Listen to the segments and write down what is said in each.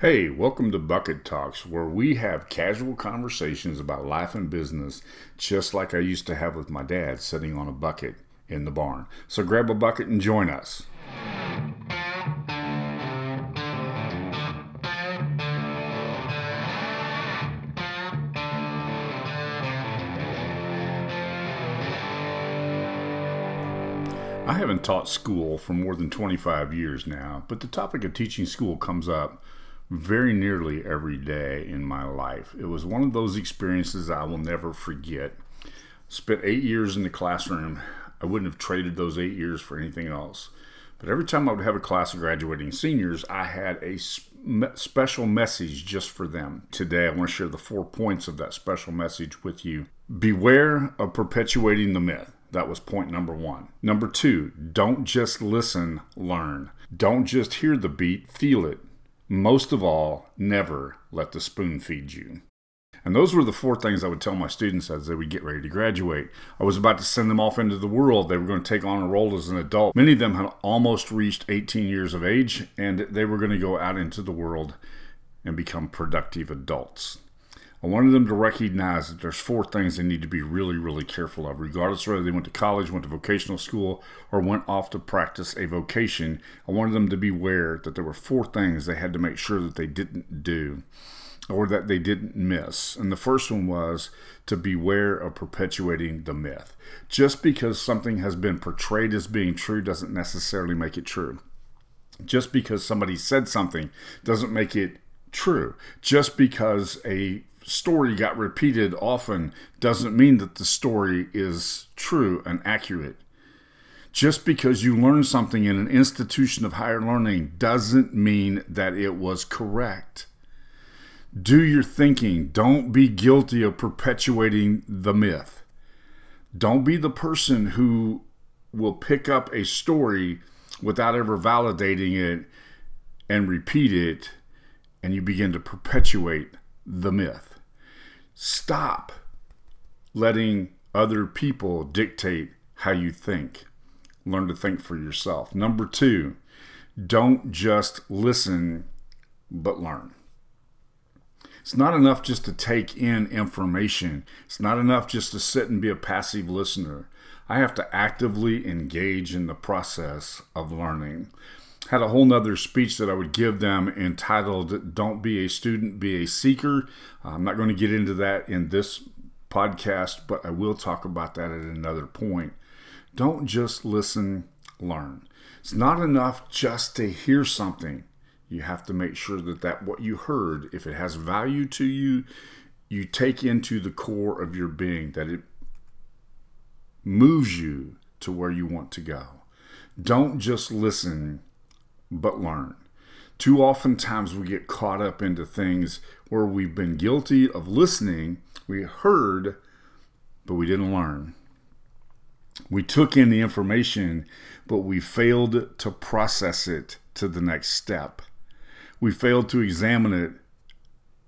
Hey, welcome to Bucket Talks, where we have casual conversations about life and business, just like I used to have with my dad sitting on a bucket in the barn. So grab a bucket and join us. I haven't taught school for more than 25 years now, but the topic of teaching school comes up very nearly every day in my life. It was one of those experiences I will never forget. Spent eight years in the classroom. I wouldn't have traded those eight years for anything else. But every time I would have a class of graduating seniors, I had a special message just for them. Today, I want to share the four points of that special message with you. Beware of perpetuating the myth. That was point number one. Number two, don't just listen, learn. Don't just hear the beat, feel it. Most of all, never let the spoon feed you. And those were the four things I would tell my students as they would get ready to graduate. I was about to send them off into the world. They were going to take on a role as an adult. Many of them had almost reached 18 years of age, and they were going to go out into the world and become productive adults. I wanted them to recognize that there's four things they need to be really, really careful of, regardless whether they went to college, went to vocational school, or went off to practice a vocation. I wanted them to be aware that there were four things they had to make sure that they didn't do or that they didn't miss. And the first one was to beware of perpetuating the myth. Just because something has been portrayed as being true doesn't necessarily make it true. Just because somebody said something doesn't make it true. Just because a story got repeated often doesn't mean that the story is true and accurate. Just because you learn something in an institution of higher learning doesn't mean that it was correct. Do your thinking. Don't be guilty of perpetuating the myth. Don't be the person who will pick up a story without ever validating it and repeat it, and you begin to perpetuate the myth. Stop letting other people dictate how you think. Learn to think for yourself. Number two, don't just listen, but learn. It's not enough just to take in information. It's not enough just to sit and be a passive listener. I have to actively engage in the process of learning had a whole nother speech that I would give them entitled Don't Be a Student, Be a Seeker. I'm not going to get into that in this podcast, but I will talk about that at another point. Don't just listen, learn. It's not enough just to hear something. You have to make sure that that what you heard, if it has value to you, you take into the core of your being, that it moves you to where you want to go. Don't just listen but learn. Too often times we get caught up into things where we've been guilty of listening, we heard, but we didn't learn. We took in the information, but we failed to process it to the next step. We failed to examine it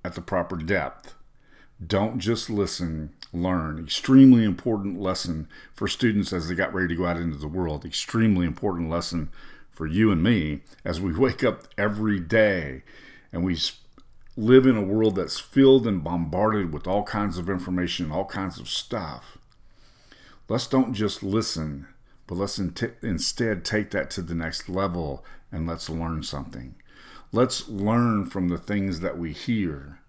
at the proper depth. Don't just listen, learn. Extremely important lesson for students as they got ready to go out into the world. Extremely important lesson for you and me as we wake up every day and we live in a world that's filled and bombarded with all kinds of information, all kinds of stuff. Let's don't just listen, but let's instead take that to the next level and let's learn something. Let's learn from the things that we hear.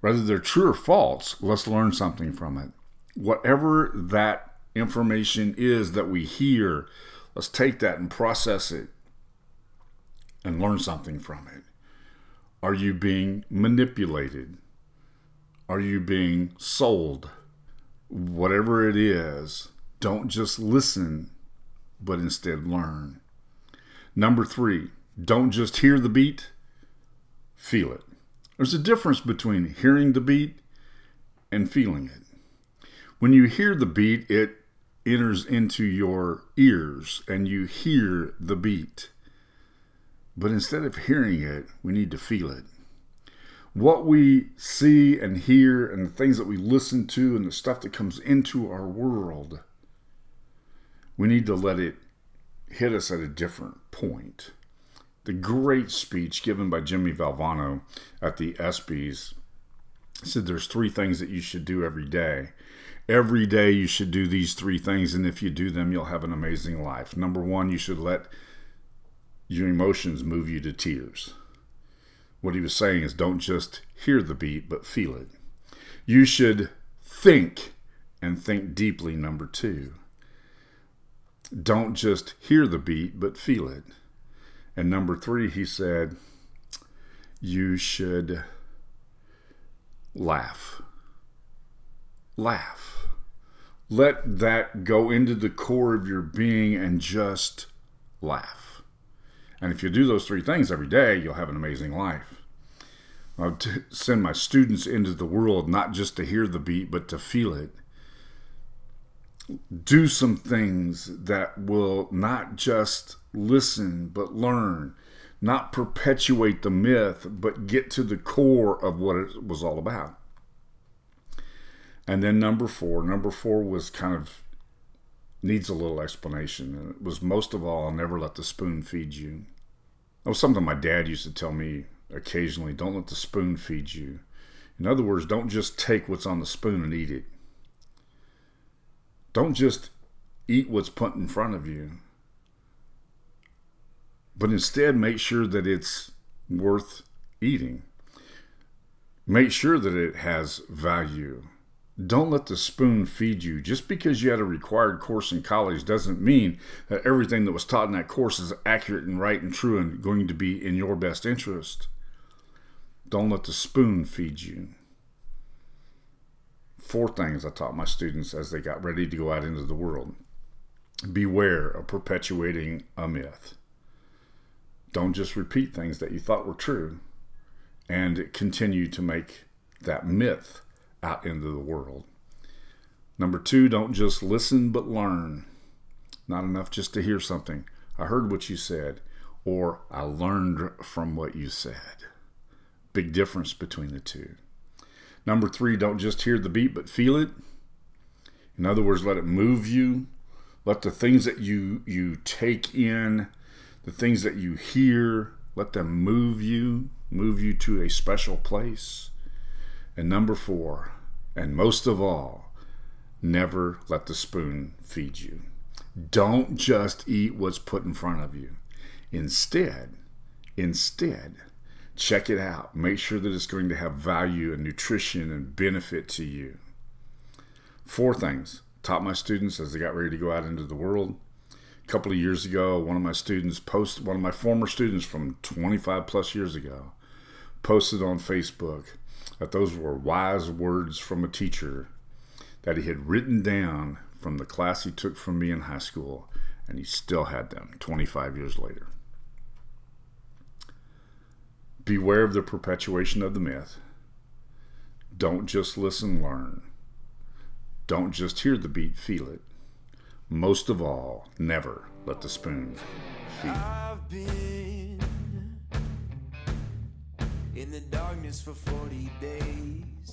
Whether they're true or false, let's learn something from it. Whatever that information is that we hear, let's take that and process it and learn something from it? Are you being manipulated? Are you being sold? Whatever it is, don't just listen, but instead learn. Number three, don't just hear the beat, feel it. There's a difference between hearing the beat and feeling it. When you hear the beat, it enters into your ears and you hear the beat. But instead of hearing it, we need to feel it. What we see and hear, and the things that we listen to, and the stuff that comes into our world, we need to let it hit us at a different point. the great speech given by Jimmy Valvano at the ESPYS. Said there's three things that you should do every day. Every day you should do these three things, and if you do them, you'll have an amazing life. Number one, you should let your emotions move you to tears. What he was saying is don't just hear the beat, but feel it. You should think and think deeply, number two. Don't just hear the beat, but feel it. And number three, he said, you should laugh. Laugh. Let that go into the core of your being and just laugh. And if you do those three things every day, you'll have an amazing life. I would send my students into the world not just to hear the beat, but to feel it. Do some things that will not just listen, but learn, not perpetuate the myth, but get to the core of what it was all about. And then number four, number four was kind of needs a little explanation. And it was most of all, I'll never let the spoon feed you. That was something my dad used to tell me occasionally don't let the spoon feed you. In other words, don't just take what's on the spoon and eat it. Don't just eat what's put in front of you, but instead make sure that it's worth eating. Make sure that it has value. Don't let the spoon feed you. Just because you had a required course in college doesn't mean that everything that was taught in that course is accurate and right and true and going to be in your best interest. Don't let the spoon feed you. Four things I taught my students as they got ready to go out into the world. Beware of perpetuating a myth. Don't just repeat things that you thought were true and continue to make that myth out into the world. Number two, don't just listen but learn. Not enough just to hear something. I heard what you said, or I learned from what you said. Big difference between the two. Number three, don't just hear the beat, but feel it. In other words, let it move you. Let the things that you you take in, the things that you hear, let them move you, move you to a special place. And number four, and most of all, never let the spoon feed you. Don't just eat what's put in front of you. Instead, instead, Check it out. Make sure that it's going to have value and nutrition and benefit to you. Four things taught my students as they got ready to go out into the world. A couple of years ago, one of my students posted, one of my former students from 25 plus years ago, posted on Facebook that those were wise words from a teacher that he had written down from the class he took from me in high school, and he still had them 25 years later. Beware of the perpetuation of the myth. Don't just listen, learn. Don't just hear the beat, feel it. Most of all, never let the spoon feed. In the darkness for 40 days.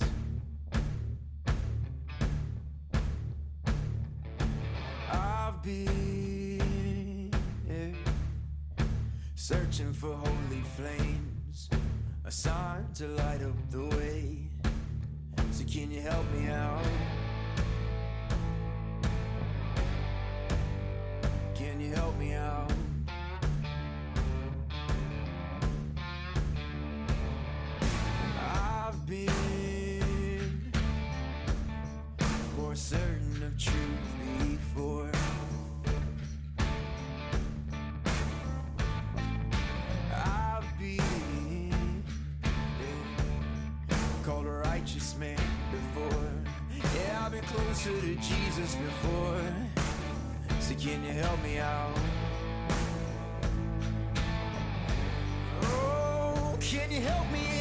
I've been searching for holy flames, a sign to light up the way. So can you help me out? Closer to Jesus before. So can you help me out? Oh, can you help me?